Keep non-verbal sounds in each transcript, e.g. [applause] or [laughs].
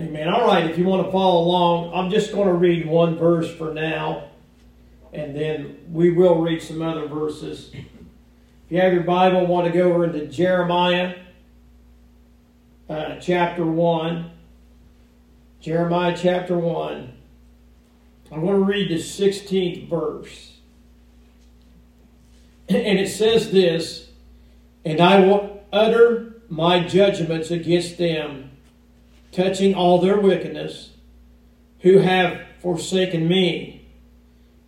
Amen. All right, if you want to follow along, I'm just going to read one verse for now, and then we will read some other verses. If you have your Bible, want to go over into Jeremiah uh, chapter 1. Jeremiah chapter 1. I'm going to read the 16th verse. And it says this And I will utter my judgments against them touching all their wickedness, who have forsaken me,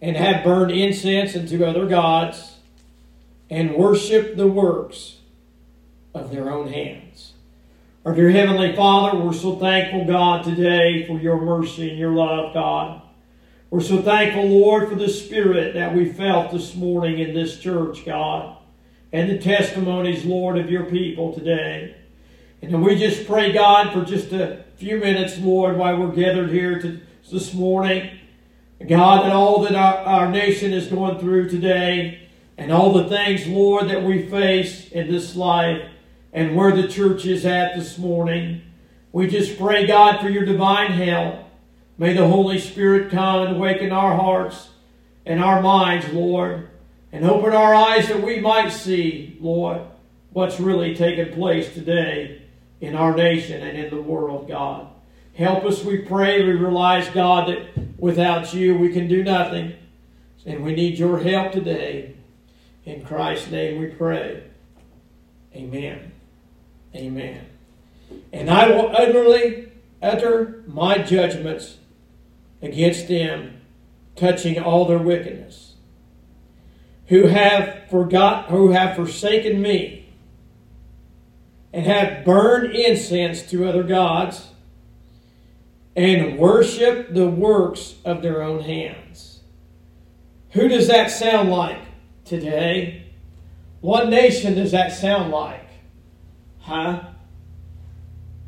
and have burned incense unto other gods, and worshipped the works of their own hands. Our dear Heavenly Father, we're so thankful, God, today for your mercy and your love, God. We're so thankful, Lord, for the spirit that we felt this morning in this church, God, and the testimonies, Lord, of your people today. And we just pray, God, for just a few minutes, Lord, while we're gathered here to, this morning. God, and all that our, our nation is going through today, and all the things, Lord, that we face in this life, and where the church is at this morning. We just pray, God, for your divine help. May the Holy Spirit come and awaken our hearts and our minds, Lord, and open our eyes that we might see, Lord, what's really taking place today in our nation and in the world, God. Help us, we pray. We realize, God, that without you we can do nothing. And we need your help today. In Christ's name we pray. Amen. Amen. And I will utterly utter my judgments against them, touching all their wickedness, who have forgot, who have forsaken me and have burned incense to other gods and worship the works of their own hands. Who does that sound like today? What nation does that sound like? Huh?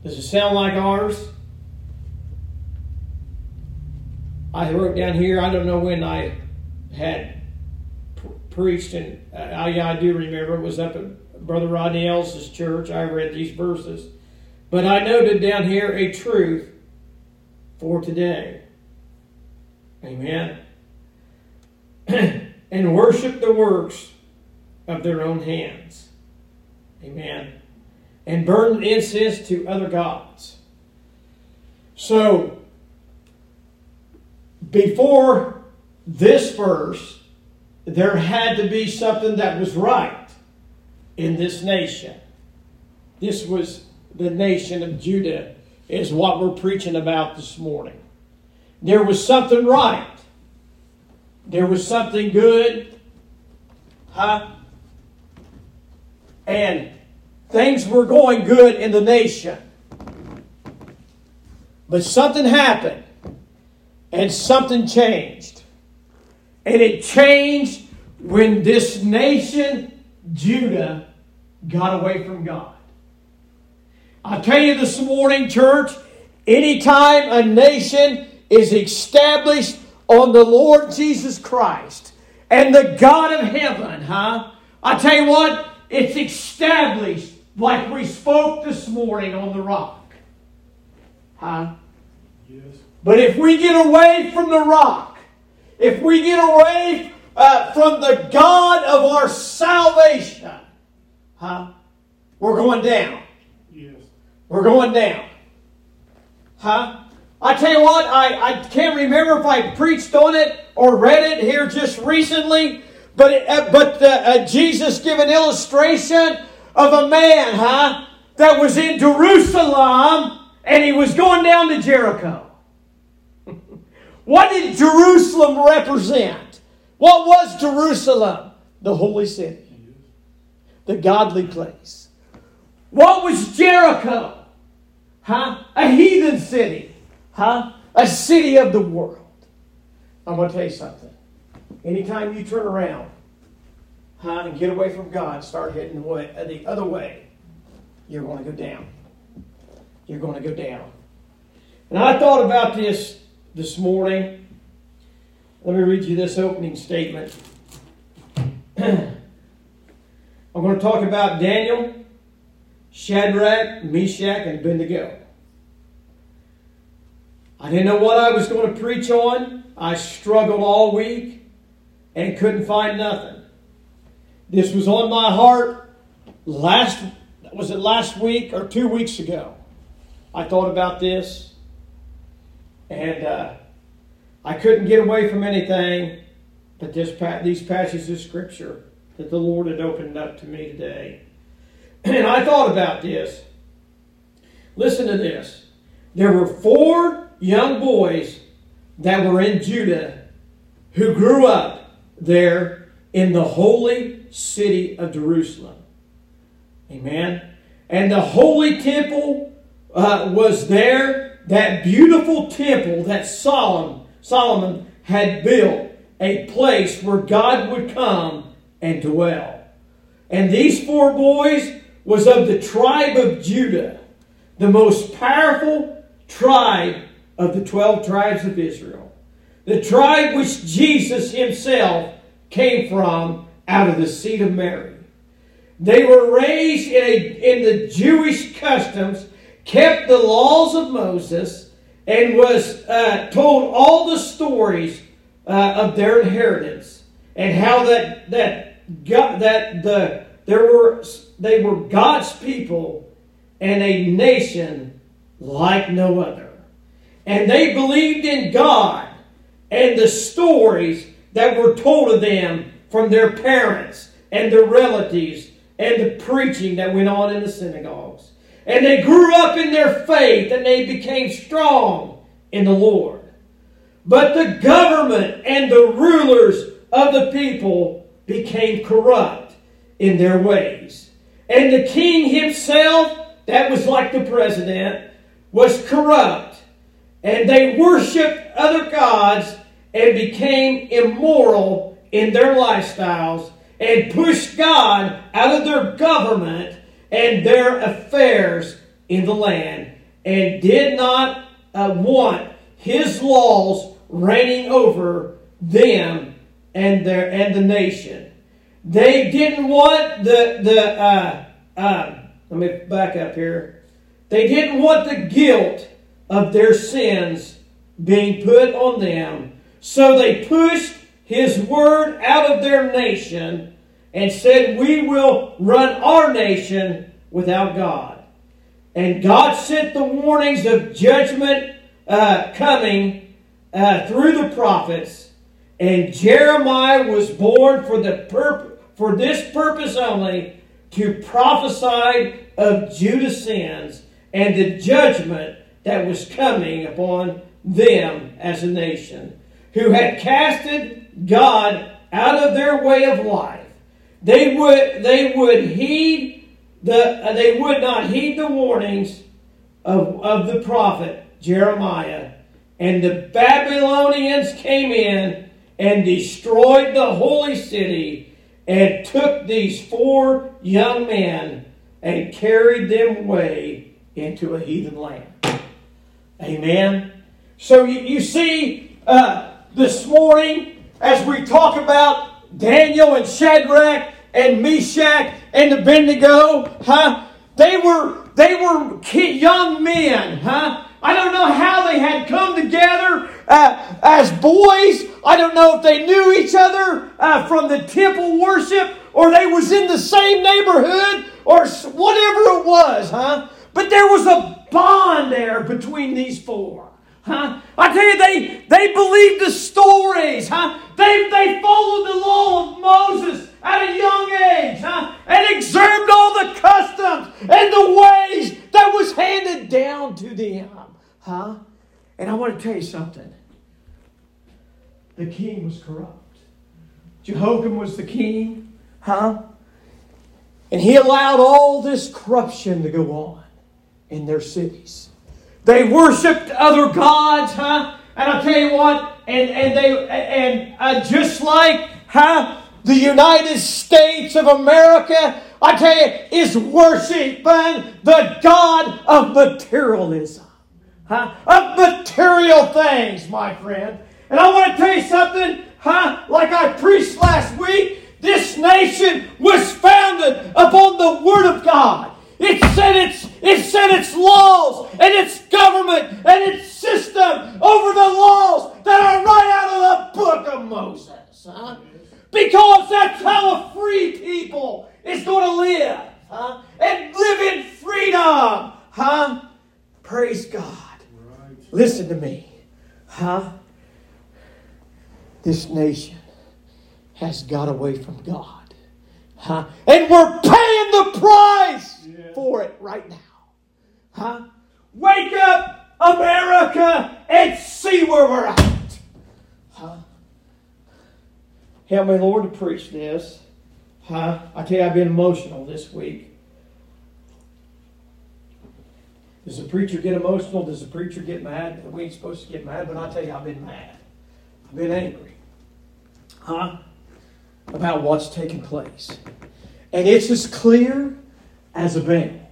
Does it sound like ours? I wrote down here, I don't know when I had preached, and uh, yeah, I do remember it was up at Brother Rodney Ellis's church, I read these verses. But I noted down here a truth for today. Amen. [clears throat] and worship the works of their own hands. Amen. And burn incense to other gods. So, before this verse, there had to be something that was right in this nation. This was the nation of Judah, is what we're preaching about this morning. There was something right. There was something good. Huh? And things were going good in the nation. But something happened. And something changed. And it changed when this nation Judah got away from God. I tell you this morning, church, anytime a nation is established on the Lord Jesus Christ and the God of heaven, huh? I tell you what, it's established like we spoke this morning on the rock. Huh? Yes. But if we get away from the rock, if we get away uh, from the God of our salvation, huh? We're going down. Yes. We're going down. Huh? I tell you what, I, I can't remember if I preached on it or read it here just recently, but it, uh, but uh, uh, Jesus gave an illustration of a man, huh, that was in Jerusalem and he was going down to Jericho. [laughs] what did Jerusalem represent? What was Jerusalem? The holy city, the godly place. What was Jericho? Huh? A heathen city. Huh? A city of the world. I'm going to tell you something. Anytime you turn around, huh, and get away from God, start heading the, the other way, you're going to go down. You're going to go down. And I thought about this this morning. Let me read you this opening statement. [clears throat] I'm going to talk about Daniel, Shadrach, Meshach, and Abednego. I didn't know what I was going to preach on. I struggled all week and couldn't find nothing. This was on my heart last was it last week or two weeks ago. I thought about this and uh, I couldn't get away from anything but this these passages of scripture that the Lord had opened up to me today. [clears throat] And I thought about this. Listen to this. There were four young boys that were in Judah who grew up there in the holy city of Jerusalem. Amen. And the holy temple uh, was there, that beautiful temple that Solomon, Solomon had built, a place where God would come and dwell. And these four boys was of the tribe of Judah, the most powerful tribe of the 12 tribes of Israel, the tribe which Jesus himself came from out of the seed of Mary. They were raised in, a, in the Jewish customs, kept the laws of Moses, and was uh, told all the stories uh, of their inheritance and how that that that the there were they were God's people and a nation like no other. And they believed in God and the stories that were told of them from their parents and their relatives and the preaching that went on in the synagogues. And they grew up in their faith and they became strong in the Lord. But the government and the rulers of the people became corrupt in their ways. And the king himself, that was like the president, was corrupt and they worshiped other gods and became immoral in their lifestyles and pushed God out of their government and their affairs in the land and did not uh, want his laws reigning over them and their and the nation. They didn't want the the uh, uh, let me back up here. They didn't want the guilt of their sins being put on them. So they pushed his word out of their nation and said, We will run our nation without God. And God sent the warnings of judgment uh, coming uh, through the prophets. And Jeremiah was born for the purpose for this purpose only to prophesy of Judah's sins and the judgment that was coming upon them as a nation, who had casted God out of their way of life. They would, they would heed the, uh, they would not heed the warnings of, of the prophet Jeremiah. And the Babylonians came in and destroyed the holy city and took these four young men and carried them away into a heathen land. Amen. So you, you see, uh, this morning, as we talk about Daniel and Shadrach and Meshach and Abednego, huh? They were they were young men, huh? I don't know how they had come together uh, as boys. I don't know if they knew each other uh, from the temple worship or they was in the same neighborhood or whatever it was, huh? But there was a bond there between these four. Huh? I tell you, they, they believed the stories. Huh? They, they followed the law of Moses at a young age huh? and observed all the customs and the ways that was handed down to them. Huh? And I want to tell you something. The king was corrupt. Jehoiakim was the king. Huh? And he allowed all this corruption to go on in their cities. They worshiped other gods, huh? And I'll tell you what, and, and they and uh, just like huh, the United States of America, I tell you, is worshiping the God of materialism. Huh? Of material things, my friend. And I want to tell you something, huh? Like I preached last week, this nation was founded upon the Word of God. It said its, it set its laws and its government and its system over the laws that are right out of the book of Moses. Huh? Because that's how a free people is going to live. Huh? And live in freedom. Huh? Praise God. Right. Listen to me. Huh? This nation has got away from God. Huh? And we're paying the price yeah. for it right now. Huh? Wake up, America, and see where we're at. Huh? Help me, Lord, to preach this. Huh? I tell you, I've been emotional this week. Does the preacher get emotional? Does the preacher get mad? We ain't supposed to get mad, but I tell you, I've been mad. I've been angry. Huh? About what's taking place. And it's as clear as a bell.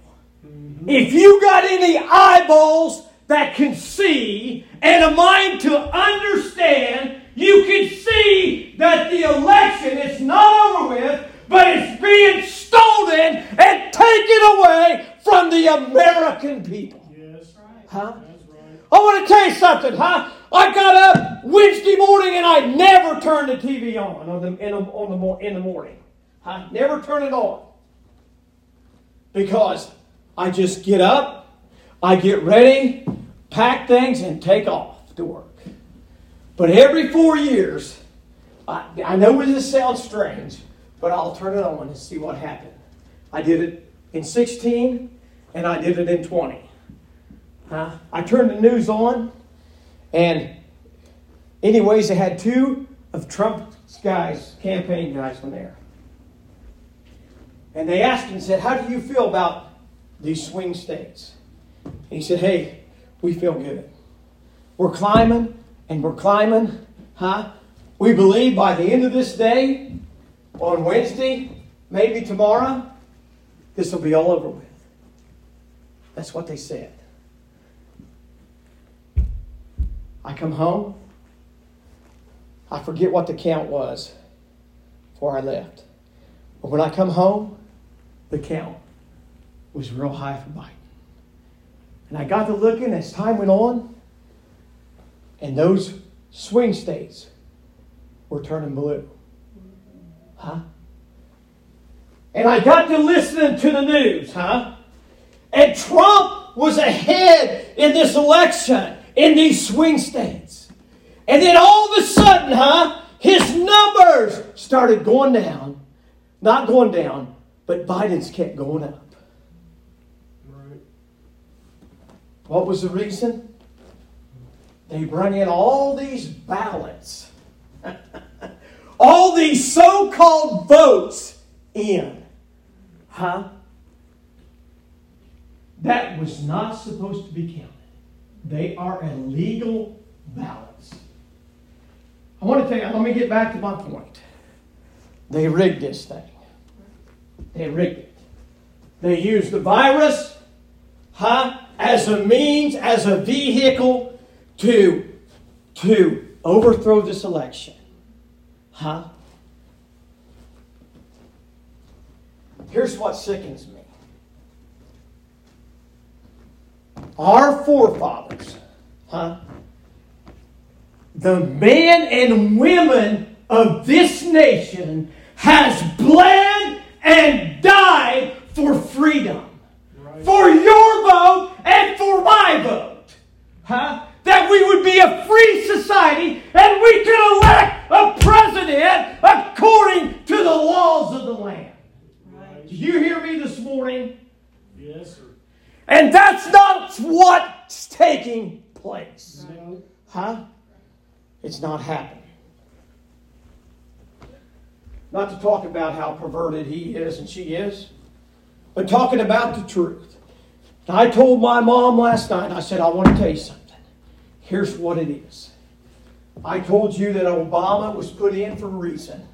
If you got any eyeballs that can see and a mind to understand, you can see that the election is not over with, but it's being stolen and taken away from the American people. Yes, right. Huh? Right. I want to tell you something, huh? I got up Wednesday morning and I never turned the TV on on the, in, the, on the, in the morning. I never turn it on. Because I just get up, I get ready, pack things, and take off to work. But every four years, I, I know this sounds strange, but I'll turn it on and see what happened. I did it in 16 and I did it in 20. Huh? I turned the news on, and anyways, they had two of Trump's guys, campaign guys, from there. And they asked him, said, How do you feel about these swing states? And he said, Hey, we feel good. We're climbing and we're climbing, huh? We believe by the end of this day, on Wednesday, maybe tomorrow, this will be all over with. That's what they said. I come home. I forget what the count was before I left. But when I come home, the count was real high for Biden. And I got to looking as time went on, and those swing states were turning blue. Huh? And I got to listening to the news, huh? And Trump was ahead in this election in these swing states. And then all of a sudden, huh, his numbers started going down. Not going down, but Biden's kept going up. Right. What was the reason? They bring in all these ballots, [laughs] all these so called votes in. Huh? That was not supposed to be counted. They are illegal ballots. I want to tell you, let me get back to my point. They rigged this thing. They rigged it. They used the virus, huh, as a means, as a vehicle to, to overthrow this election. Huh? Here's what sickens me. our forefathers, huh? The men and women of this nation has bled and died for freedom. Right. For your vote and for my vote. Huh? That we would be a free society and we could elect a president according to the laws of the land. Right. Did you hear me this morning? Yes, sir. And that's not what's taking place. Huh? It's not happening. Not to talk about how perverted he is and she is, but talking about the truth. I told my mom last night, I said, I want to tell you something. Here's what it is. I told you that Obama was put in for a reason,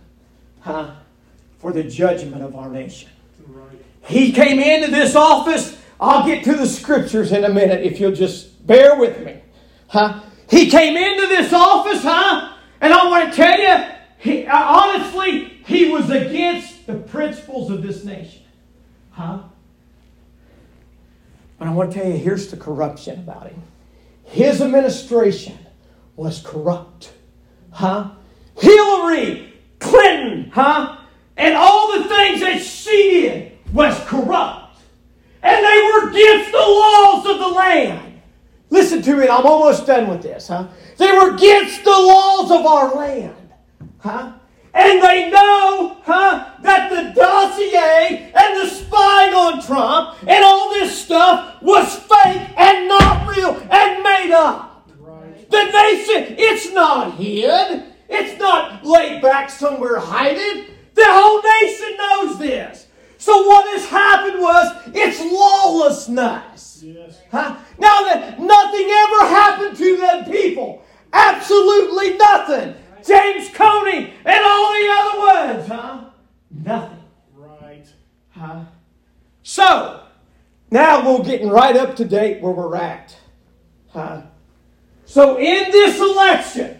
huh? For the judgment of our nation. Right. He came into this office. I'll get to the scriptures in a minute if you'll just bear with me. Huh? He came into this office, huh? And I want to tell you, he, uh, honestly, he was against the principles of this nation. Huh? But I want to tell you, here's the corruption about him. His administration was corrupt. Huh? Hillary Clinton, huh? And all the things that she did was corrupt. And they were against the laws of the land. Listen to it, I'm almost done with this, huh? They were against the laws of our land. Huh? And they know, huh, that the dossier and the spying on Trump and all this stuff was fake and not real and made up. Right. The nation, it's not hid. It's not laid back somewhere hiding. The whole nation knows this. So what has happened was it's lawlessness. Yes. Huh? Now that nothing ever happened to them people. Absolutely nothing. James Comey, and all the other ones, huh? Nothing. Right. Huh? So, now we're getting right up to date where we're at. Huh? So, in this election,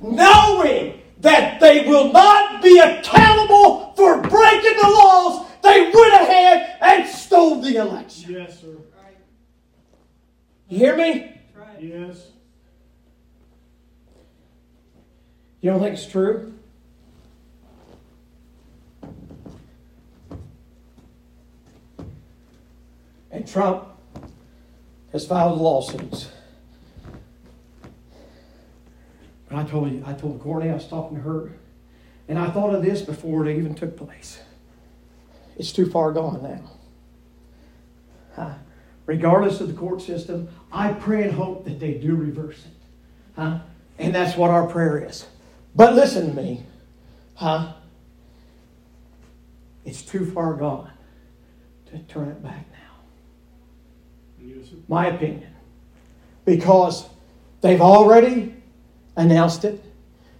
knowing that they will not be accountable for breaking the laws, they went ahead and stole the election. Yes, sir. You hear me? Yes. You don't think it's true? And Trump has filed lawsuits. And I told you, I told Courtney, I was talking to her, and I thought of this before it even took place. It's too far gone now. Huh? Regardless of the court system, I pray and hope that they do reverse it. Huh? And that's what our prayer is. But listen to me, huh? It's too far gone to turn it back now. Yes, My opinion. Because they've already announced it,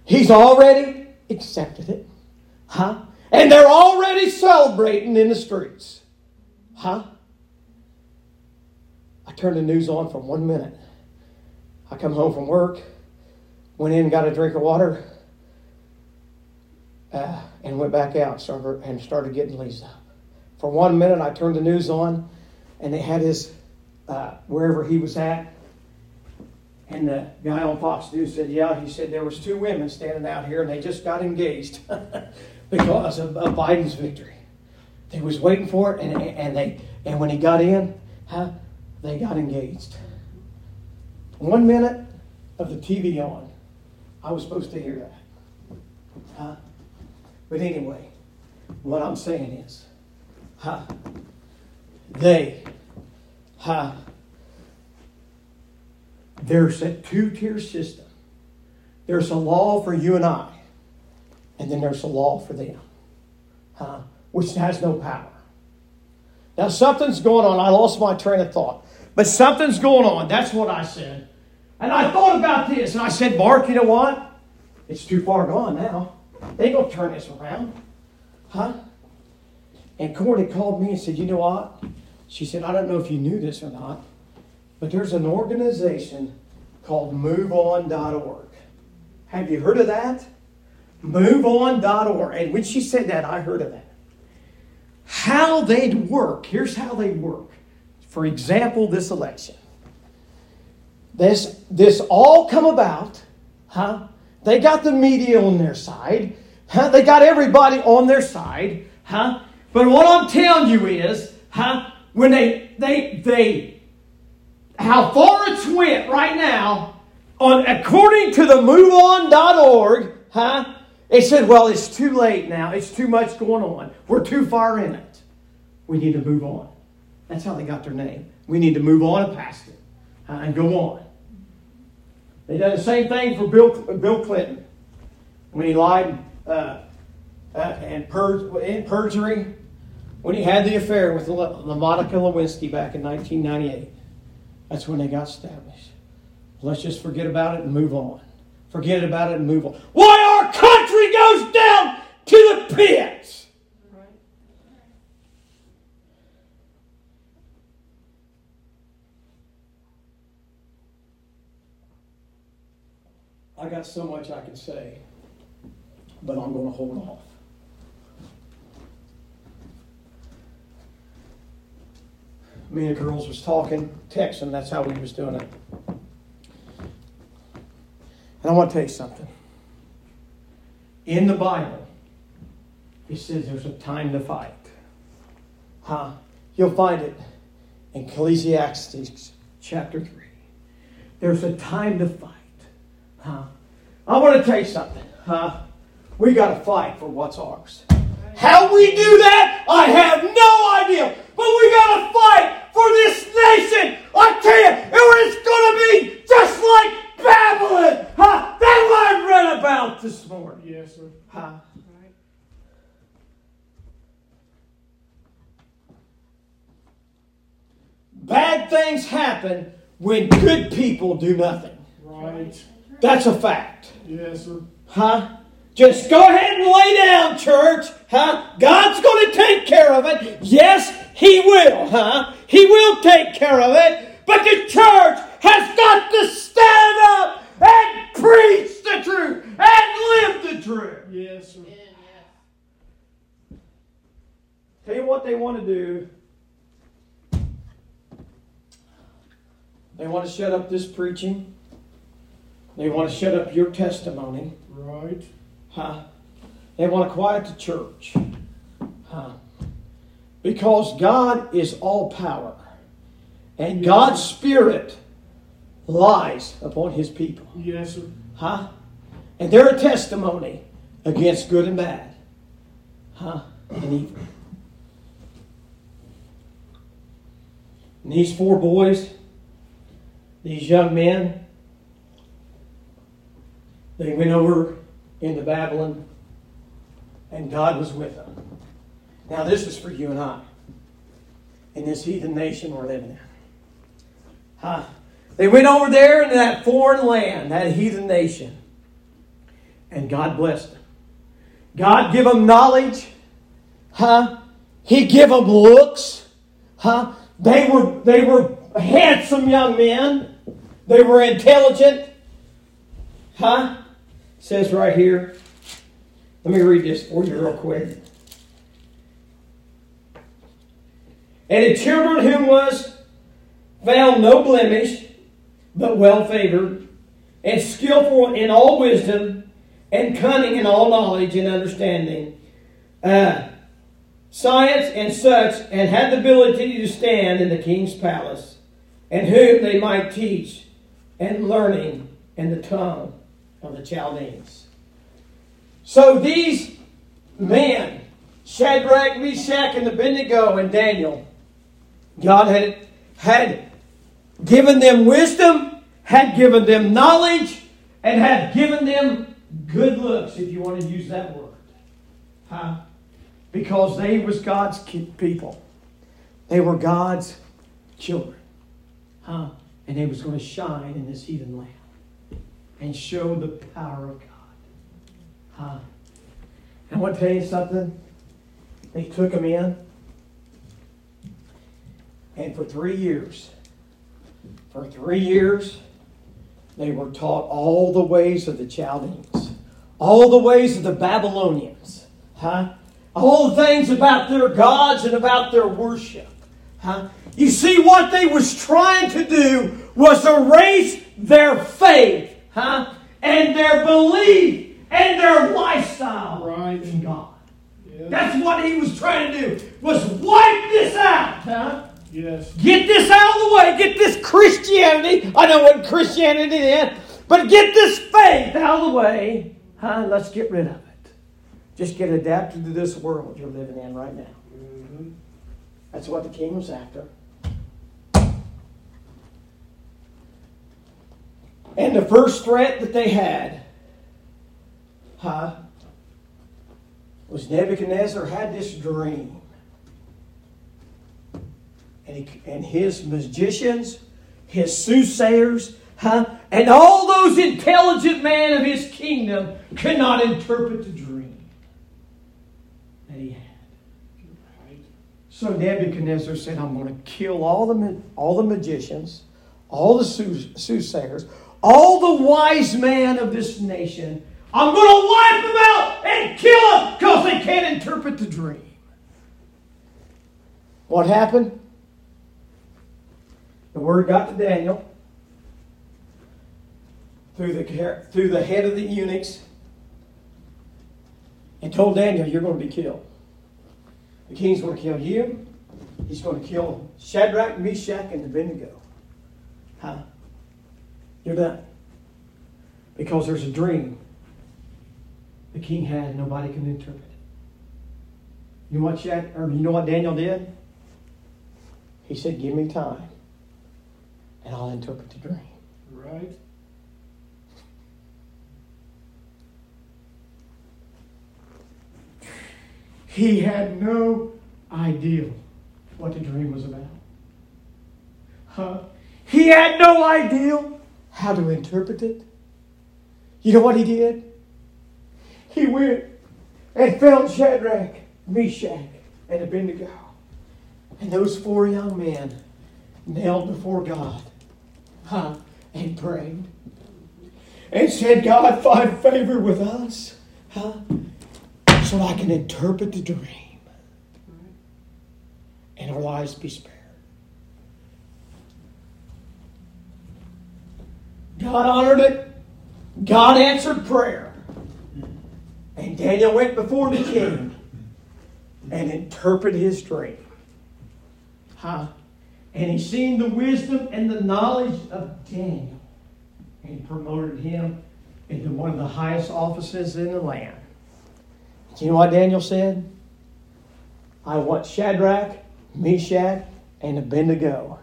he's already accepted it, huh? And they're already celebrating in the streets, huh? I turned the news on for one minute. I come home from work, went in, got a drink of water, uh, and went back out started, and started getting Lisa. For one minute, I turned the news on, and they had his uh, wherever he was at. And the guy on Fox News said, "Yeah," he said there was two women standing out here, and they just got engaged [laughs] because of, of, Biden's victory. They was waiting for it, and, and they and when he got in, huh, they got engaged. One minute of the TV on, I was supposed to hear that. Huh? But anyway, what I'm saying is, ha, they, ha, there's a two tier system. There's a law for you and I, and then there's a law for them, huh, which has no power. Now, something's going on. I lost my train of thought. But something's going on. That's what I said. And I thought about this, and I said, Mark, you know what? It's too far gone now. They gonna turn this around. Huh? And Courtney called me and said, you know what? She said, I don't know if you knew this or not, but there's an organization called MoveOn.org. Have you heard of that? MoveOn.org. And when she said that, I heard of that. How they'd work, here's how they work. For example, this election. This, this all come about, huh? They got the media on their side. Huh? They got everybody on their side. Huh? But what I'm telling you is, huh? When they they they how far it's went right now, on according to the MoveOn.org, huh? They said, well, it's too late now. It's too much going on. We're too far in it. We need to move on. That's how they got their name. We need to move on and past it and go on. They done the same thing for Bill, Bill Clinton when he lied uh, uh, and in perjury when he had the affair with Le- Monica Lewinsky back in 1998. That's when they got established. Let's just forget about it and move on. Forget about it and move on. Why our country goes down to the pits. I got so much I can say, but I'm going to hold off. Me and the girls was talking, texting. That's how we was doing it. And I want to tell you something. In the Bible, it says there's a time to fight. Huh? You'll find it in Ecclesiastes chapter 3. There's a time to fight. Huh? I want to tell you something. Huh? We got to fight for what's ours. How we do that, I have no idea. But we got to fight for this nation. I tell you, it was going to be just like Babylon. Huh? That's what I read about this morning. Yes, sir. Huh? Bad things happen when good people do nothing. Right. That's a fact. Yes, sir. Huh? Just go ahead and lay down, church. Huh? God's going to take care of it. Yes, He will. Huh? He will take care of it. But the church has got to stand up and preach the truth and live the truth. Yes, sir. Tell you what they want to do. They want to shut up this preaching. They want to shut up your testimony. Right. Huh? They want to quiet the church. Huh? Because God is all power. And God's Spirit lies upon His people. Yes, sir. Huh? And they're a testimony against good and bad. Huh? And evil. And these four boys, these young men, they went over into Babylon, and God was with them. Now, this is for you and I in this heathen nation we're living in. Huh? They went over there into that foreign land, that heathen nation, and God blessed them. God give them knowledge, huh? He give them looks, huh? They were they were handsome young men. They were intelligent, huh? Says right here. Let me read this for you real quick. And the children whom was found no blemish, but well favored, and skillful in all wisdom, and cunning in all knowledge and understanding, uh, science and such, and had the ability to stand in the king's palace, and whom they might teach, and learning and the tongue of the Chaldeans. So these men, Shadrach, Meshach, and Abednego, and Daniel, God had, had given them wisdom, had given them knowledge, and had given them good looks, if you want to use that word. Huh? Because they was God's people. They were God's children. Huh? And they was going to shine in this heathen land and show the power of God. Huh? And I want to tell you something. They took them in. And for three years, for three years, they were taught all the ways of the Chaldeans, all the ways of the Babylonians, huh? All the things about their gods and about their worship, huh? You see, what they was trying to do was erase their faith, huh? And their belief and their lifestyle Right. in God. Yes. That's what he was trying to do, was wipe this out, huh? Yes. Get this out of the way. Get this Christianity. I know what Christianity is, but get this faith out of the way. Huh? Let's get rid of it. Just get adapted to this world you're living in right now. Mhm. That's what the king was after. And the first threat that they had, huh, was Nebuchadnezzar had this dream. and, he, and his magicians, his soothsayers, huh? and all those intelligent men of his kingdom could not interpret the dream that he had. So Nebuchadnezzar said, I'm going to kill all the, all the magicians, all the soothsayers, all the wise men of this nation. I'm going to wipe them out and kill them because they can't interpret the dream. What happened? The word got to Daniel through the, through the head of the eunuchs and told Daniel, You're going to be killed. The king's going to kill you. He's going to kill Shadrach, Meshach, and Abednego. Huh? Done. Because there's a dream the king had, nobody can interpret. You know what Shad, or you know what Daniel did? He said, Give me time, and I'll interpret the dream. Right. He had no idea what the dream was about. Huh? He had no idea how to interpret it. You know what he did? He went and found Shadrach, Meshach, and Abednego. And those four young men knelt before God huh, and prayed and said, God, find favor with us. Huh? so I can interpret the dream and our lives be spared. God honored it. God answered prayer. And Daniel went before the king and interpreted his dream. Huh? And he seen the wisdom and the knowledge of Daniel and promoted him into one of the highest offices in the land. Do you know what Daniel said? I want Shadrach, Meshach, and Abednego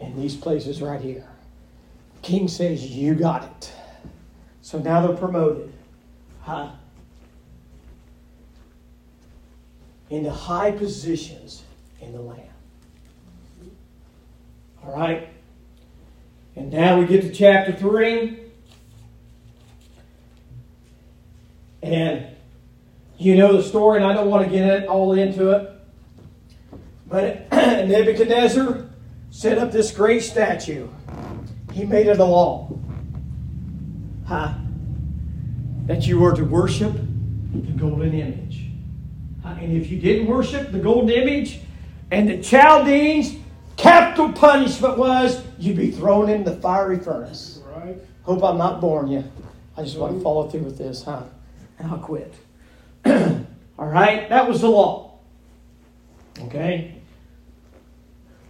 in these places right here. King says, You got it. So now they're promoted. Huh? Into high positions in the land. All right? And now we get to chapter 3. And you know the story, and I don't want to get all into it. But [clears throat] Nebuchadnezzar set up this great statue. He made it a law. Huh? That you were to worship the golden image. Huh? And if you didn't worship the golden image, and the Chaldeans, capital punishment was you'd be thrown in the fiery furnace. Right. Hope I'm not boring you. I just want to follow through with this, huh? And I'll quit. [clears throat] All right? That was the law. Okay?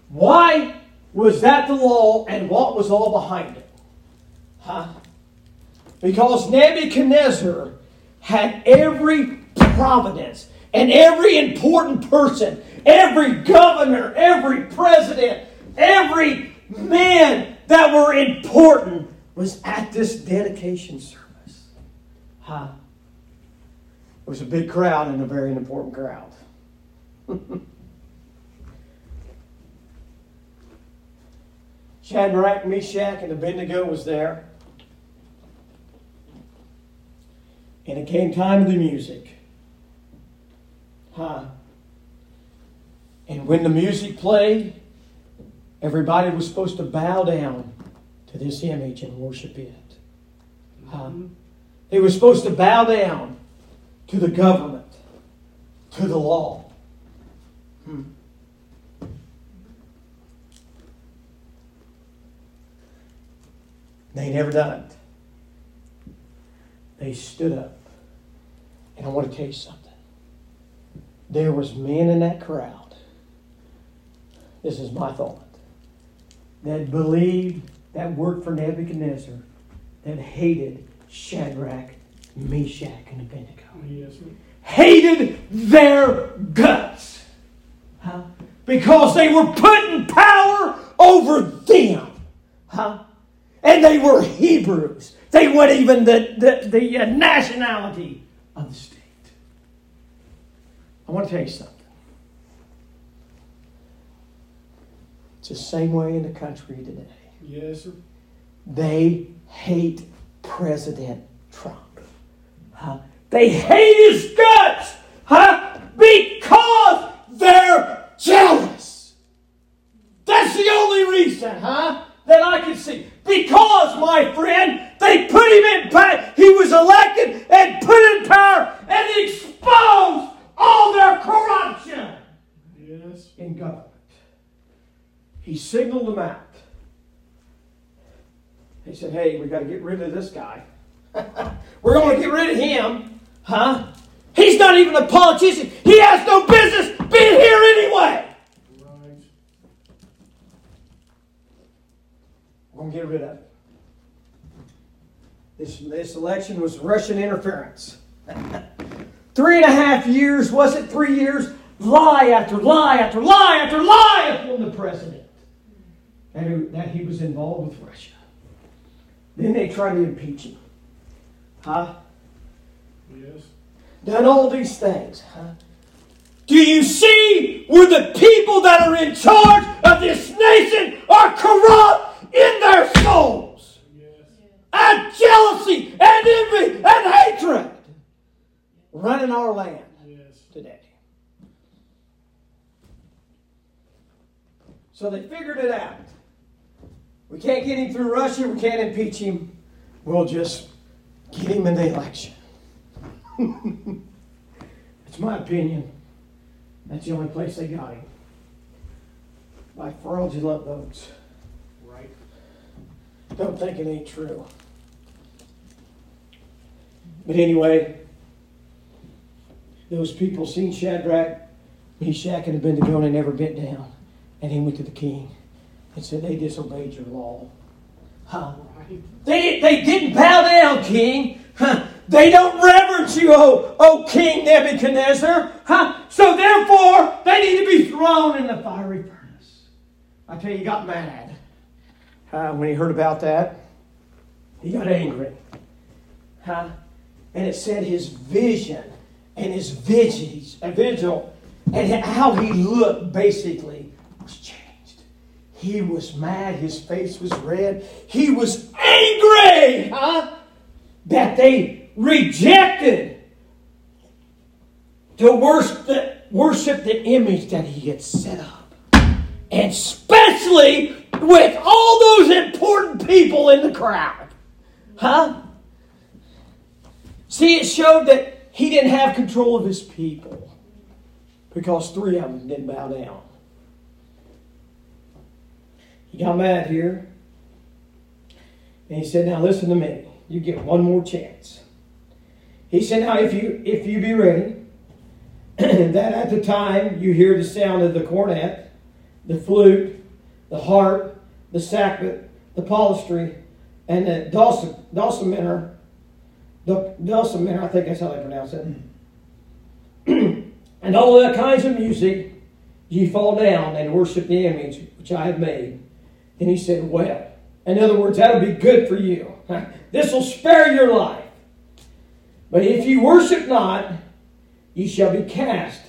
Why was that the law and what was all behind it? Huh? Because Nebuchadnezzar had every providence and every important person, every governor, every president, every man that were important was at this dedication service. Huh? It was a big crowd and a very important crowd. [laughs] Shadrach, Meshach, and Abednego was there. And it came time of the music. Huh? And when the music played, everybody was supposed to bow down to this image and worship it. Huh? They were supposed to bow down to the government, to the law. Hmm. They never done it. They stood up. And I want to tell you something. There was men in that crowd. This is my thought. That believed, that worked for Nebuchadnezzar, that hated Shadrach, Meshach, and Abednego. Yes. Hated their guts. Huh? Because they were putting power over them. Huh? And they were Hebrews. They weren't even the, the, the uh, nationality of the state. I want to tell you something. It's the same way in the country today. Yes, sir. They hate President Trump. Huh? They hate his guts huh? because they're jealous. That's the only reason, huh? That I can see. Because, my friend, they put him in power. He was elected and put in power and exposed all their corruption Yes. in government. He signaled them out. He said, Hey, we got to get rid of this guy. [laughs] We're going to get rid of him. Huh? He's not even a politician. He has no business being here anyway. Right. We're going to get rid of it. This, this election was Russian interference. [laughs] three and a half years, was it three years? Lie after lie after lie after lie upon the president. That he, that he was involved with Russia. Then they tried to impeach him. Huh? Yes. Done all these things. Huh? Do you see where the people that are in charge of this nation are corrupt in their souls? And jealousy and envy and hatred running our land today. So they figured it out. We can't get him through Russia, we can't impeach him. We'll just get him in the election. [laughs] It's my opinion. That's the only place they got him. By fraudulent votes. Don't think it ain't true. But anyway, those people seen Shadrach, Meshach, and Abednego, and never bent down. And he went to the king and said, They disobeyed your law. Huh? They, they didn't bow down, king. Huh? They don't reverence you, oh, oh King Nebuchadnezzar. Huh? So therefore, they need to be thrown in the fiery furnace. I tell you, he got mad uh, when he heard about that. He got angry. Huh? And it said his vision and his vigils, a vigil, and how he looked basically was changed. He was mad. His face was red. He was angry. Huh? That they rejected to worship the, worship the image that he had set up. And especially with all those important people in the crowd. Huh? See, it showed that he didn't have control of his people because three of them didn't bow down. He got mad here. And he said, Now listen to me. You get one more chance. He said, Now if you if you be ready, [clears throat] that at the time you hear the sound of the cornet, the flute, the harp, the sackbut, the palustry, and the dulcimer, the dulcimer, I think that's how they pronounce it, [clears throat] and all that kinds of music, ye fall down and worship the image which I have made. And he said, Well, in other words, that'll be good for you. [laughs] This will spare your life. But if you worship not, ye shall be cast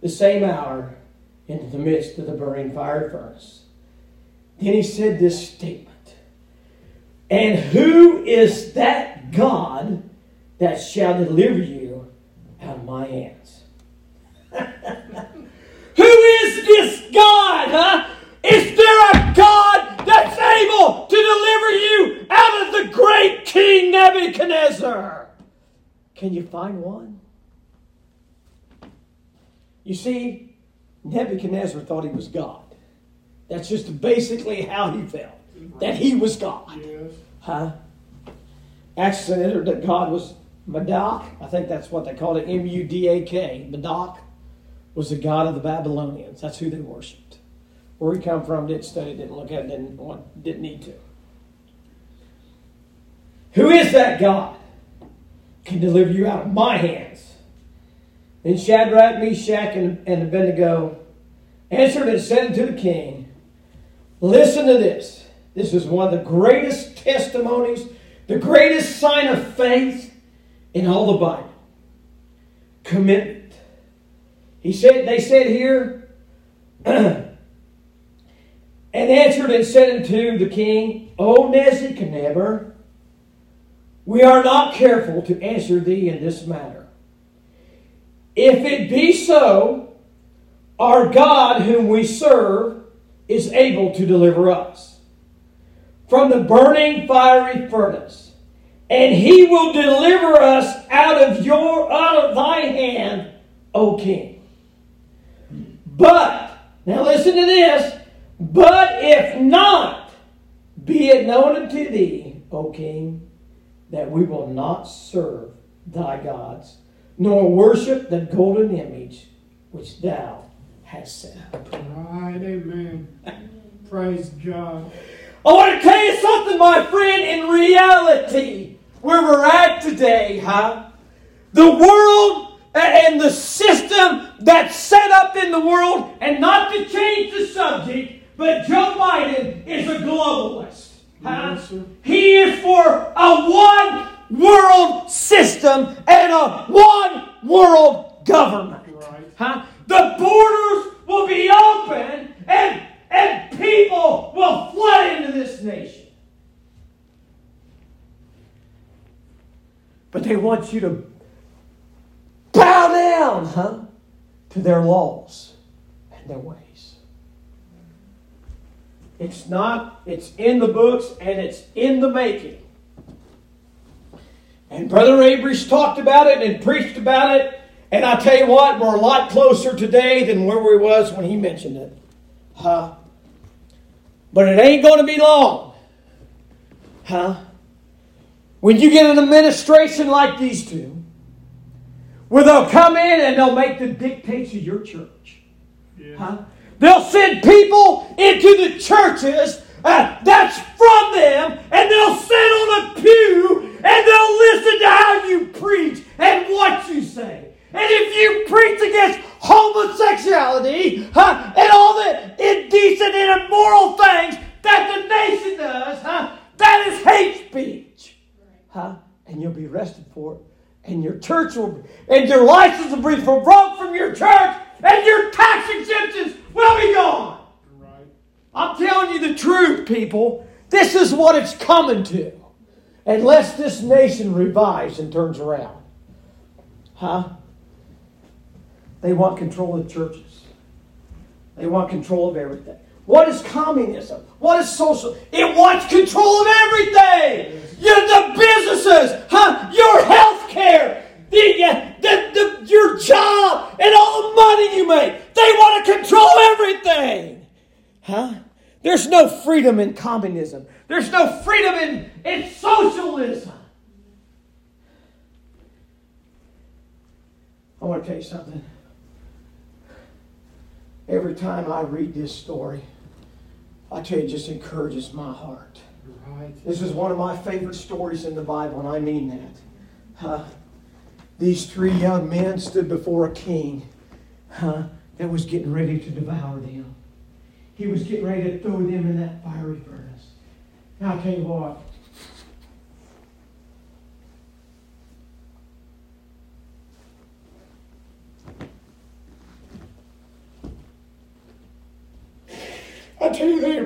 the same hour into the midst of the burning fire furnace. Then he said this statement And who is that God that shall deliver you out of my hands? [laughs] Who is this God, huh? Is there a God that's able to deliver you out of the great King Nebuchadnezzar? Can you find one? You see, Nebuchadnezzar thought he was God. That's just basically how he felt, that he was God. Yes. Huh? Acts said that God was Madak. I think that's what they called it, M U D A K. Madak was the God of the Babylonians. That's who they worshipped. Where he come from, didn't study, didn't look at it, didn't, want, didn't need to. Who is that God? Can deliver you out of my hands. Then Shadrach, Meshach, and, and Abednego answered and said unto the king, Listen to this. This is one of the greatest testimonies, the greatest sign of faith in all the Bible. Commitment. He said, they said here, and [clears throat] and answered and said unto the king, O Nebuchadnezzar, we are not careful to answer thee in this matter. If it be so, our God whom we serve is able to deliver us from the burning fiery furnace, and he will deliver us out of your out of thy hand, O king. But now listen to this. But if not, be it known unto thee, O king, that we will not serve thy gods, nor worship the golden image which thou hast set up. Right, amen. Praise God. I want to tell you something, my friend. In reality, where we're at today, huh? The world and the system that's set up in the world, and not to change the subject, but Joe Biden is a globalist. Huh? Yes. He is for a one world system and a one world government. Right. Huh? The borders will be open and, and people will flood into this nation. But they want you to bow down, huh? To their laws and their ways. It's not, it's in the books and it's in the making. And Brother Abrams talked about it and preached about it. And I tell you what, we're a lot closer today than where we was when he mentioned it. Huh? But it ain't going to be long. Huh? When you get an administration like these two, where they'll come in and they'll make the dictates of your church. Yeah. Huh? They'll send people into the churches uh, that's from them, and they'll sit on a pew and they'll listen to how you preach and what you say. And if you preach against homosexuality huh, and all the indecent and immoral things that the nation does, huh, that is hate speech. Huh? And you'll be arrested for it. And your church will, be, and your license will be revoked from your church, and your tax exemptions will be gone. Right. I'm telling you the truth, people. This is what it's coming to. Unless this nation revives and turns around. Huh? They want control of churches. They want control of everything. What is communism? What is social? It wants control of everything. You, the businesses, huh? Your health care, the, the, the, your job, and all the money you make. They want to control everything. Huh? There's no freedom in communism. There's no freedom in, in socialism. I want to tell you something. Every time I read this story, I tell you, it just encourages my heart. Right. This is one of my favorite stories in the Bible, and I mean that. Huh? These three young men stood before a king that was getting ready to devour them. He was getting ready to throw them in that fiery furnace. Now, I'll tell you what. You, they,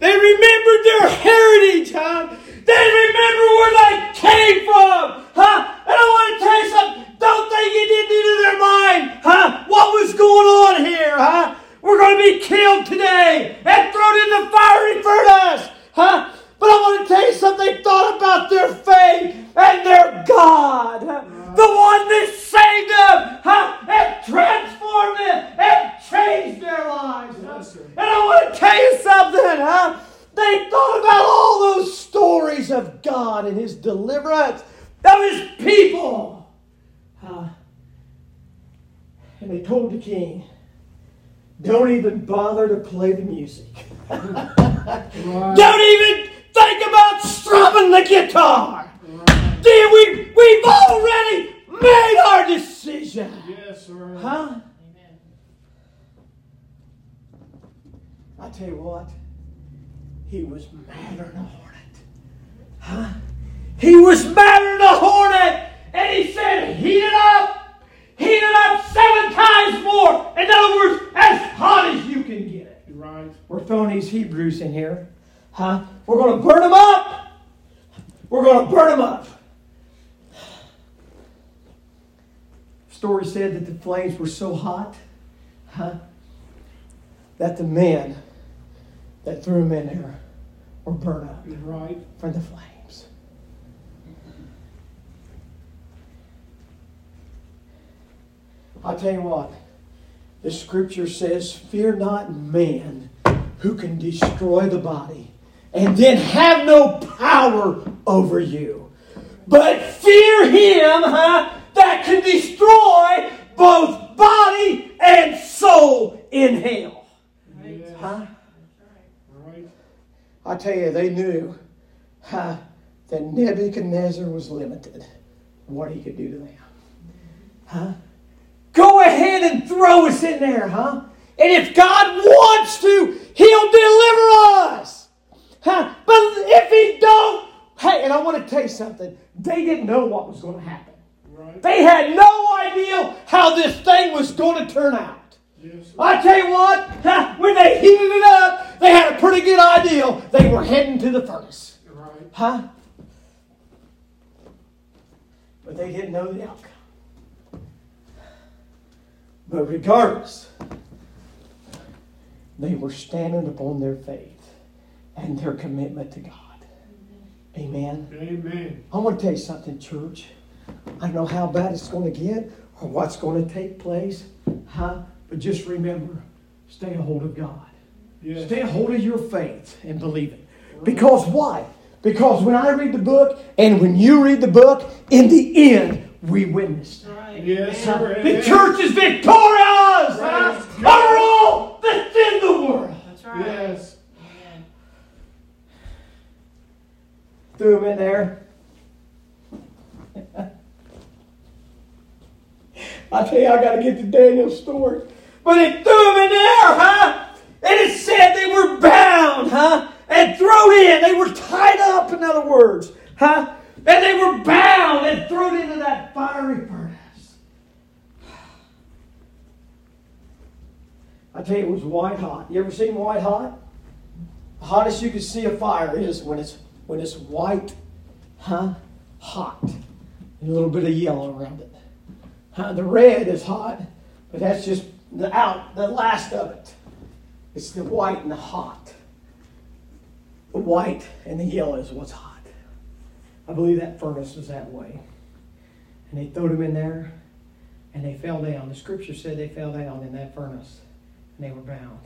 they remembered their heritage, huh? They remember where they came from, huh? And I want to tell you something. Don't they get into their mind, huh? What was going on here, huh? We're going to be killed today and thrown in the fiery furnace, huh? But I want to tell you something. They thought about their faith and their God, huh? The one that saved them, huh? and transformed them and changed their lives. Yes. And I want to tell you something, huh? They thought about all those stories of God and His deliverance of His people. Huh? And they told the king, don't even bother to play the music. [laughs] Right. Don't even think about strumming the guitar. Right. Dear, we, we've already made our decision. Yes, sir. Huh? I tell you what, he was madder than a hornet. Huh? He was madder than a hornet, and he said, heat it up, heat it up seven times more. In other words, as hot as you can get it. Right. We're throwing these Hebrews in here. Huh? We're going to burn them up. We're going to burn them up. Story said that the flames were so hot, huh, that the men that threw them in there were burned up Right. from the flames. I'll tell you what, the scripture says, Fear not man who can destroy the body and then have no power over you. But fear him huh, that can destroy both body and soul in hell. Yes. Huh? I tell you, they knew huh, that Nebuchadnezzar was limited, what he could do to them. Huh? Go ahead and throw us in there, huh? And if God wants to, He'll deliver us. Huh? But if He don't, hey, and I want to tell you something. They didn't know what was going to happen. Right. They had no idea how this thing was going to turn out. Yes. I tell you what, when they heated it up, they had a pretty good idea they were heading to the furnace. Right. Huh? But they didn't know the outcome. But regardless, they were standing upon their faith and their commitment to God. Amen. Amen. I want to tell you something, church. I don't know how bad it's going to get or what's going to take place, huh? But just remember, stay a hold of God. Yes. Stay a hold of your faith and believe it. Because why? Because when I read the book and when you read the book, in the end, we witnessed. Yes, sir. The church is victorious huh, Praise over God. all that's in the world. That's right. Yes. Amen. Threw him in there. I tell you, I got to get to Daniel's story. But they threw him in there, huh? And it said they were bound, huh? And thrown in. They were tied up, in other words, huh? And they were bound and thrown into that fiery furnace. I tell you, it was white hot. You ever seen white hot? The hottest you can see a fire is when it's when it's white, huh? Hot. And a little bit of yellow around it. Huh? The red is hot, but that's just the out the last of it. It's the white and the hot. The white and the yellow is what's hot. I believe that furnace was that way. And they threw them in there and they fell down. The scripture said they fell down in that furnace and they were bound.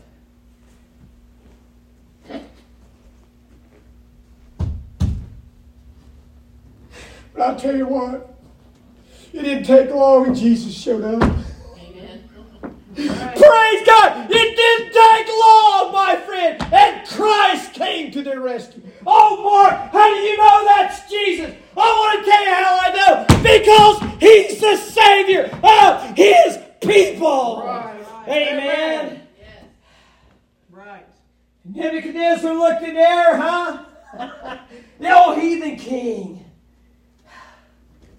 But I'll tell you what, it didn't take long and Jesus showed up. Amen. Praise God! It didn't take long, my friend, and Christ came to their rescue. Oh, Mark, how do you know that's Jesus? I want to tell you how I know. Because He's the Savior of His people. Right. Amen. Yes. Right. Nebuchadnezzar looked in there, huh? the old heathen king.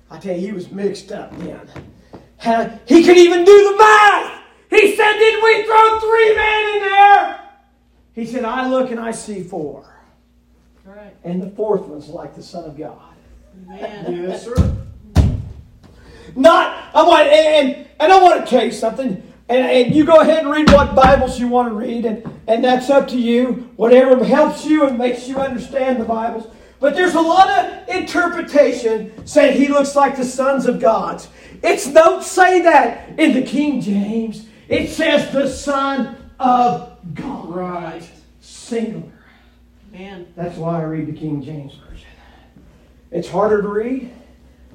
I tell you, he was mixed up then. Huh? He could even do the math. He said, Didn't we throw three men in there? He said, I look and I see four. Right. And the fourth one's like the Son of God. Amen. [laughs] Yes, sir. Not, I want, and, and I want to tell you something. And, and you go ahead and read what Bibles you want to read, and, and that's up to you. Whatever helps you and makes you understand the Bibles. But there's a lot of interpretation saying he looks like the sons of God. It's don't say that in the King James. It says the Son of God. Right. Singular. Amen. That's why I read the King James Version. It's harder to read.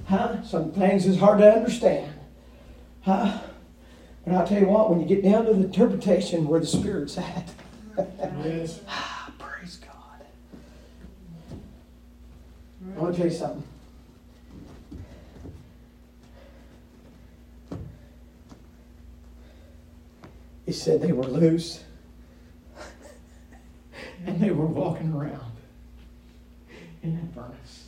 Huh? Some things is hard to understand. Huh? But I'll tell you what, when you get down to the interpretation where the Spirit's at, [laughs] Yes. I want to tell you something. He said they were loose [laughs] and they were walking around in that furnace.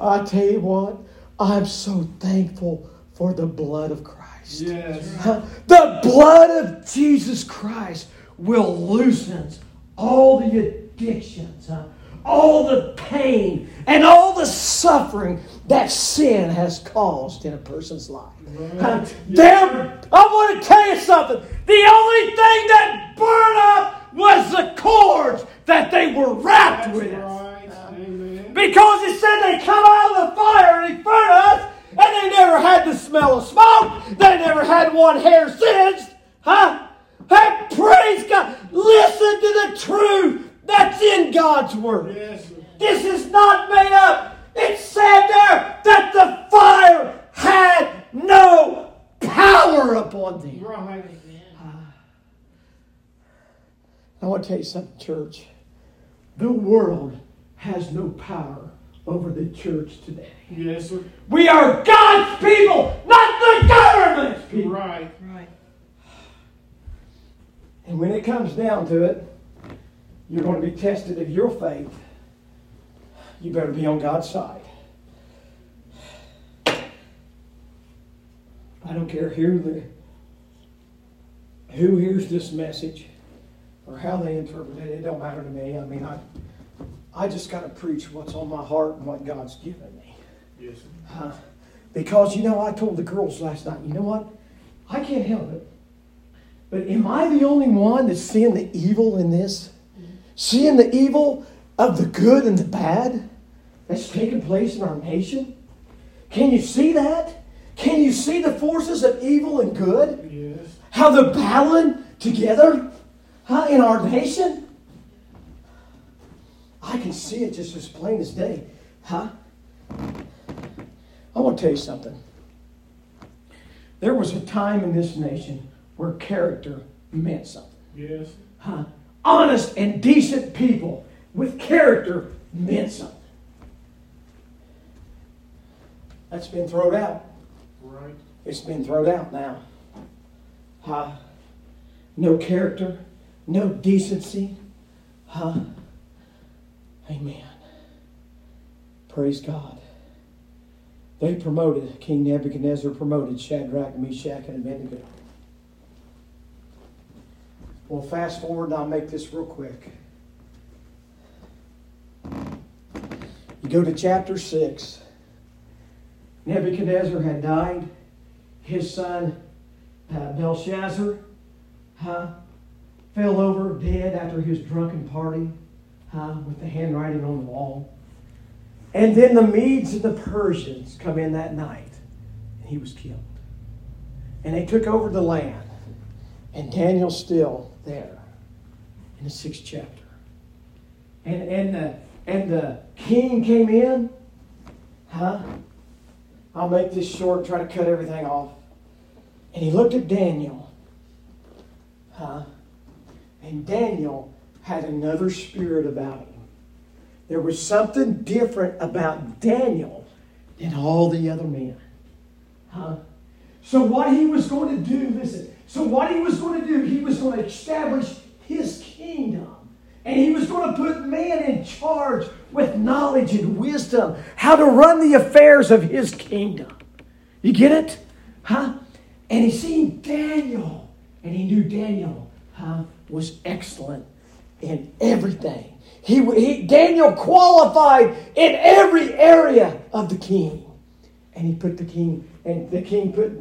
I tell you what, I'm so thankful for the blood of Christ. Yes. [laughs] The blood of Jesus Christ will loosen all the addictions, huh? all the pain, and all the suffering that sin has caused in a person's life. Huh? There, I want to tell you something. The only thing that burned up was the cords that they were wrapped That's with. right. Because it said they come out of the fire and they furnace, and they never had the smell of smoke. They never had one hair singed. Huh? Hey, praise God. Listen to the truth that's in God's Word. Yes. This is not made up. It said there that the fire had no power upon them. Right. I want to tell you something, church. The world has no power over the church today. Yes, sir. We are God's people, not the government's people. Right. Right. And when it comes down to it, you're going to be tested of your faith. You better be on God's side. I don't care who the who hears this message or how they interpret it. It don't matter to me. I mean, I I just got to preach what's on my heart and what God's given me. Yes. Huh? Because, you know, I told the girls last night, you know what? I can't help it. But am I the only one that's seeing the evil in this? Seeing the evil of the good and the bad that's taking place in our nation? Can you see that? Can you see the forces of evil and good? Yes. How they're battling together huh, in our nation? I can see it just as plain as day. Huh? I want to tell you something. There was a time in this nation where character meant something. Yes. Huh? Honest and decent people with character meant something. That's been thrown out. Right. It's been thrown out now. Huh? No character, no decency. Huh? Amen. Praise God. They promoted, King Nebuchadnezzar promoted Shadrach, Meshach, and Abednego. Well, fast forward, and I'll make this real quick. You go to chapter 6. Nebuchadnezzar had died. His son uh, Belshazzar huh, fell over dead after his drunken party huh, with the handwriting on the wall. And then the Medes and the Persians come in that night, and he was killed. And they took over the land. And Daniel still there in the sixth chapter. And, and, the, and the king came in, huh? I'll make this short, try to cut everything off. And he looked at Daniel. Huh? And Daniel had another spirit about him. There was something different about Daniel than all the other men. Huh? So what he was going to do, listen, so what he was going to do, he was going to establish his kingdom. And he was going to put man in charge with knowledge and wisdom, how to run the affairs of his kingdom. You get it? Huh? And he seen Daniel, and he knew Daniel huh, was excellent in everything. He, he, Daniel qualified in every area of the king. And he put the king, and the king put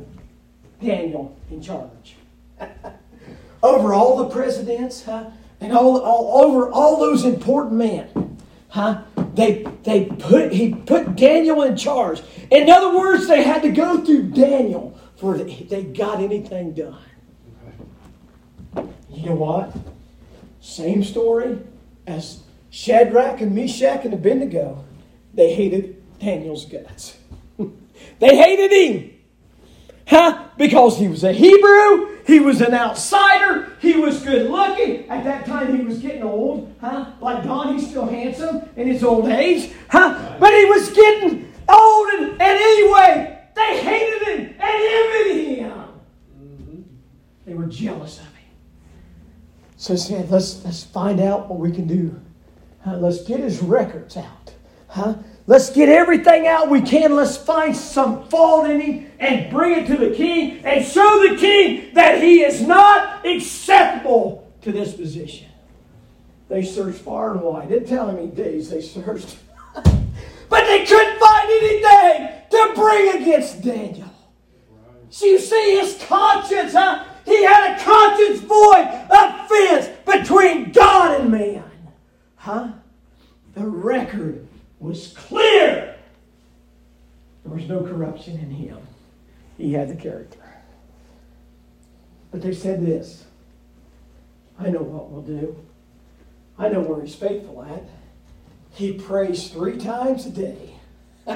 Daniel in charge. [laughs] over all the presidents, huh? And all, all over all those important men, huh? They they put he put Daniel in charge. In other words, they had to go through Daniel for they got anything done. You know what? Same story as Shadrach and Meshach and Abednego. They hated Daniel's guts. [laughs] they hated him. Huh? Because he was a Hebrew, he was an outsider, he was good looking. At that time, he was getting old. Huh? Like Don, he's still handsome in his old age. Huh? But he was getting old, and, and anyway, they hated him and envied him. They were jealous of him. So he said, let's, let's find out what we can do. Uh, let's get his records out. Huh? Let's get everything out we can. Let's find some fault in him and bring it to the king and show the king that he is not acceptable to this position. They searched far and wide. Didn't tell how many days they searched. [laughs] but they couldn't find anything to bring against Daniel. So you see his conscience, huh? He had a conscience void, a fence between God and man. Huh? The record was clear. There was no corruption in him. He had the character. But they said this I know what we'll do. I know where he's faithful at. He prays three times a day. [laughs]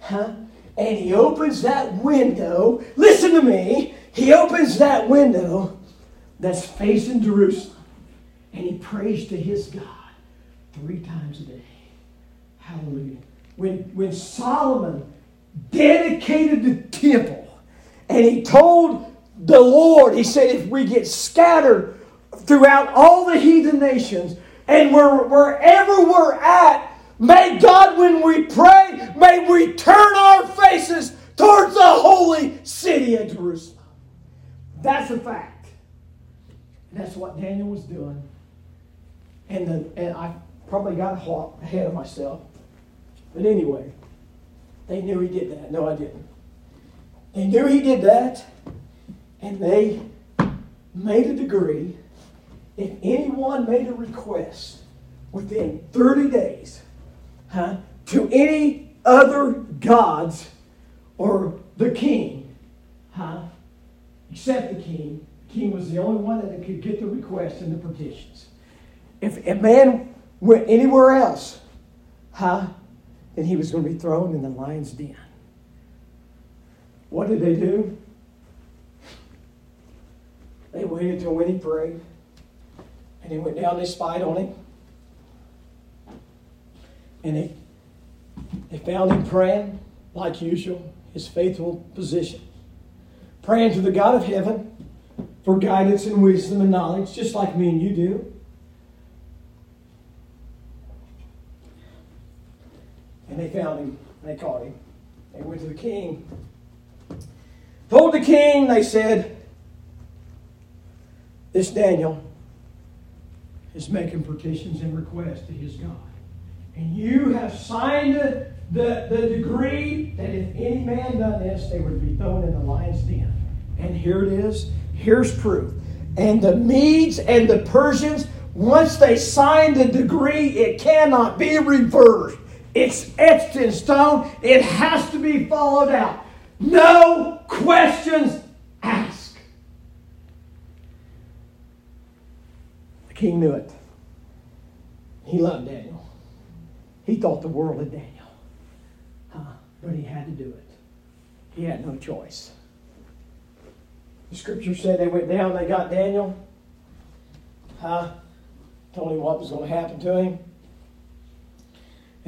huh? And he opens that window. Listen to me. He opens that window that's facing Jerusalem. And he prays to his God three times a day. Hallelujah. When, when Solomon dedicated the temple and he told the Lord, he said, if we get scattered throughout all the heathen nations and we're, wherever we're at, may God, when we pray, may we turn our faces towards the holy city of Jerusalem. That's a fact. And that's what Daniel was doing. And, the, and I probably got ahead of myself. But anyway, they knew he did that. No, I didn't. They knew he did that, and they made a decree. If anyone made a request within 30 days huh, to any other gods or the king, huh, except the king, the king was the only one that could get the request and the petitions. If a man went anywhere else, huh, then he was going to be thrown in the lion's den. What did they do? They waited till when he prayed, and they went down, they spied on him, and they, they found him praying, like usual, his faithful position. Praying to the God of heaven for guidance and wisdom and knowledge, just like me and you do. And they found him. and They caught him. They went to the king. Told the king, they said, This Daniel is making petitions and requests to his God. And you have signed the, the, the decree that if any man done this, they would be thrown in the lion's den. And here it is. Here's proof. And the Medes and the Persians, once they signed the decree, it cannot be reversed. It's etched in stone. It has to be followed out. No questions asked. The king knew it. He loved Daniel. He thought the world of Daniel. Huh? But he had to do it. He had no choice. The scripture said they went down, they got Daniel. Huh? Told him what was going to happen to him.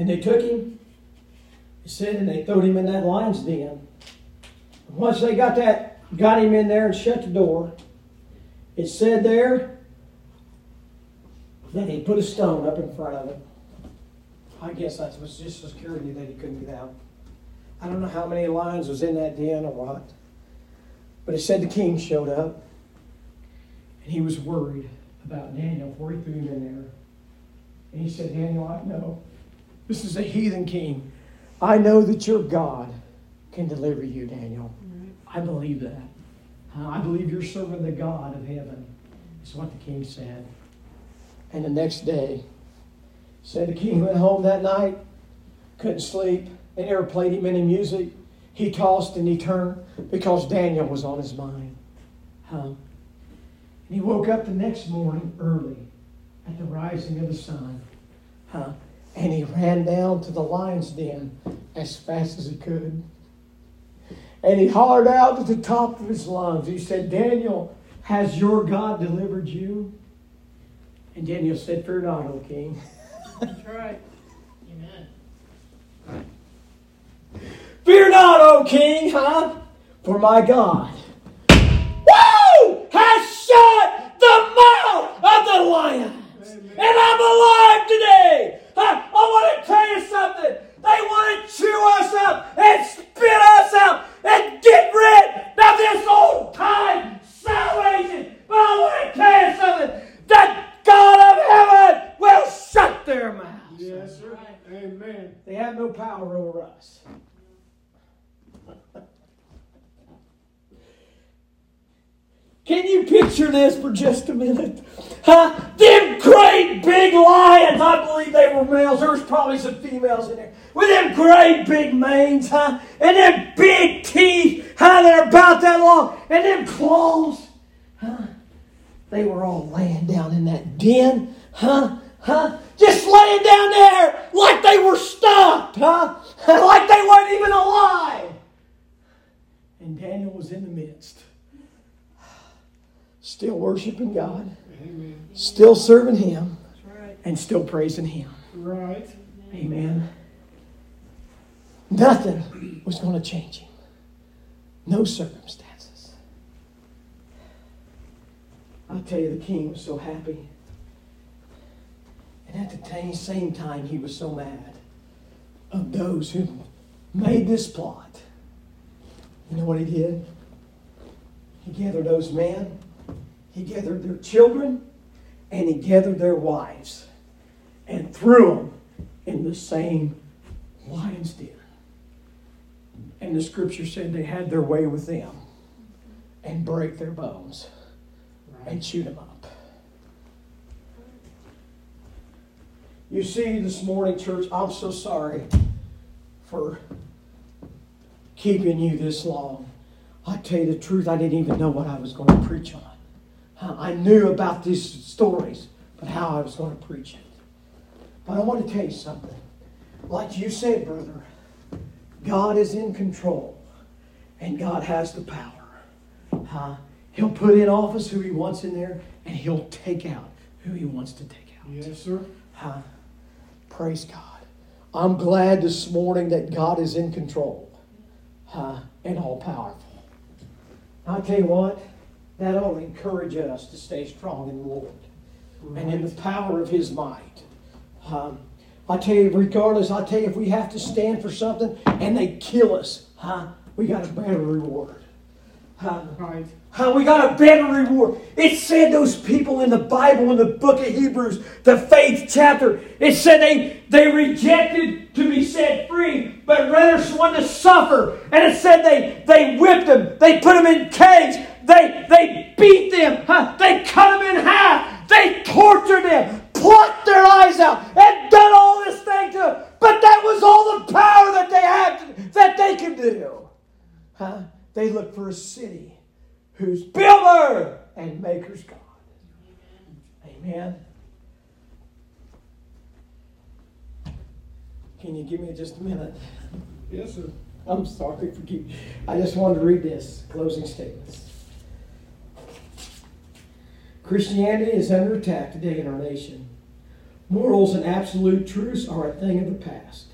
And they took him, he said, and they threw him in that lion's den. Once they got that, got him in there and shut the door, it said there that he put a stone up in front of him. I guess that was just security that he couldn't get out. I don't know how many lions was in that den or what. But it said the king showed up. And he was worried about Daniel before he threw him in there. And he said, Daniel, I know this is a heathen king. I know that your God can deliver you, Daniel. I believe that. I believe you're serving the God of heaven. Is what the king said. And the next day, said the king went home that night, couldn't sleep. They never played him any music. He tossed and he turned because Daniel was on his mind. Huh? And he woke up the next morning early at the rising of the sun. Huh? And he ran down to the lion's den as fast as he could. And he hollered out at the top of his lungs. He said, Daniel, has your God delivered you? And Daniel said, Fear not, O king. That's right. Amen. Fear not, O king, huh? For my God, woo, has shut the mouth of the lion. And I'm alive today. I, I want to tell you something. Amen. They have no power over us. Can you picture this for just a minute? Huh? Them great big lions, I believe they were males. There was probably some females in there. With them great big manes, huh? And them big teeth, huh? That are about that long. And them claws, huh? They were all laying down in that den, huh? Huh? Just laying down there like they were stuffed, huh? [laughs] like they weren't even alive. And Daniel was in the midst. Still worshiping God, Amen. still serving Him, right. and still praising Him. Right. Amen. Nothing was going to change him. No circumstances. I'll tell you, the king was so happy. And at the same time, he was so mad of those who made this plot. You know what he did? He gathered those men, he gathered their children, and he gathered their wives and threw them in the same lion's den. And the scripture said they had their way with them and break their bones and shoot them up. You see, this morning, church, I'm so sorry for keeping you this long. I tell you the truth, I didn't even know what I was going to preach on. I knew about these stories, but how I was going to preach it. But I want to tell you something. Like you said, brother, God is in control and God has the power. Huh? He'll put in office who he wants in there and he'll take out who he wants to take out. Yes, sir. Huh? Praise God. I'm glad this morning that God is in control huh? and all powerful. I tell you what, that ought to encourage us to stay strong in the Lord and in the power of His might. Um, I tell you, regardless, I tell you, if we have to stand for something and they kill us, huh? We got a better reward. Huh? Right. How we got a better reward. It said those people in the Bible, in the book of Hebrews, the faith chapter, it said they, they rejected to be set free, but rather wanted to suffer. And it said they, they whipped them, they put them in cages, they, they beat them, huh? they cut them in half, they tortured them, plucked their eyes out, and done all this thing to them. But that was all the power that they had, that they could do. Huh? They looked for a city whose builder and maker's God. Amen. Can you give me just a minute? Yes, sir. I'm sorry for keep. I just wanted to read this closing statements. Christianity is under attack today in our nation. Morals and absolute truths are a thing of the past.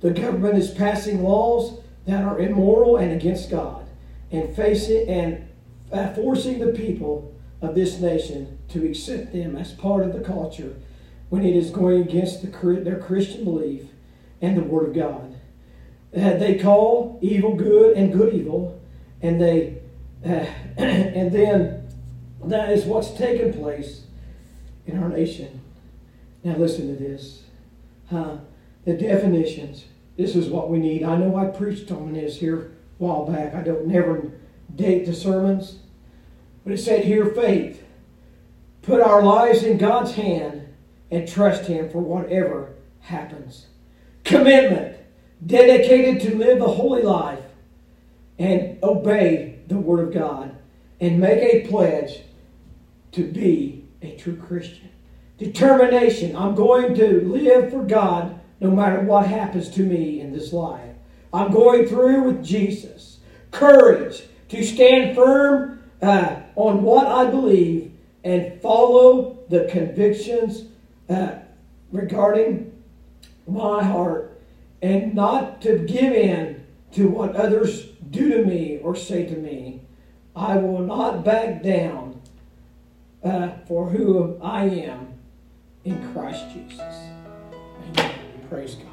The government is passing laws that are immoral and against God, and facing and uh, forcing the people of this nation to accept them as part of the culture when it is going against the, their Christian belief and the Word of God. Uh, they call evil good and good evil, and they uh, [clears throat] and then that is what's taken place in our nation. Now listen to this. Huh? The definitions. This is what we need. I know I preached on this here a while back. I don't never date the sermons. But it said here faith. Put our lives in God's hand and trust Him for whatever happens. Commitment. Dedicated to live a holy life and obey the Word of God and make a pledge to be a true Christian. Determination. I'm going to live for God no matter what happens to me in this life. I'm going through with Jesus. Courage to stand firm uh, on what I believe and follow the convictions uh, regarding my heart and not to give in to what others do to me or say to me. I will not back down uh, for who I am in Christ Jesus. Amen. Praise God.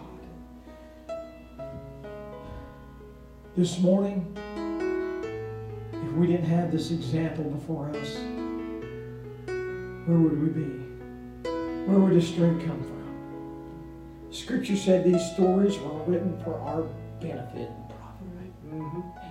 This morning, if we didn't have this example before us, where would we be? Where would the strength come from? Scripture said these stories were written for our benefit and profit. Right. Mm-hmm.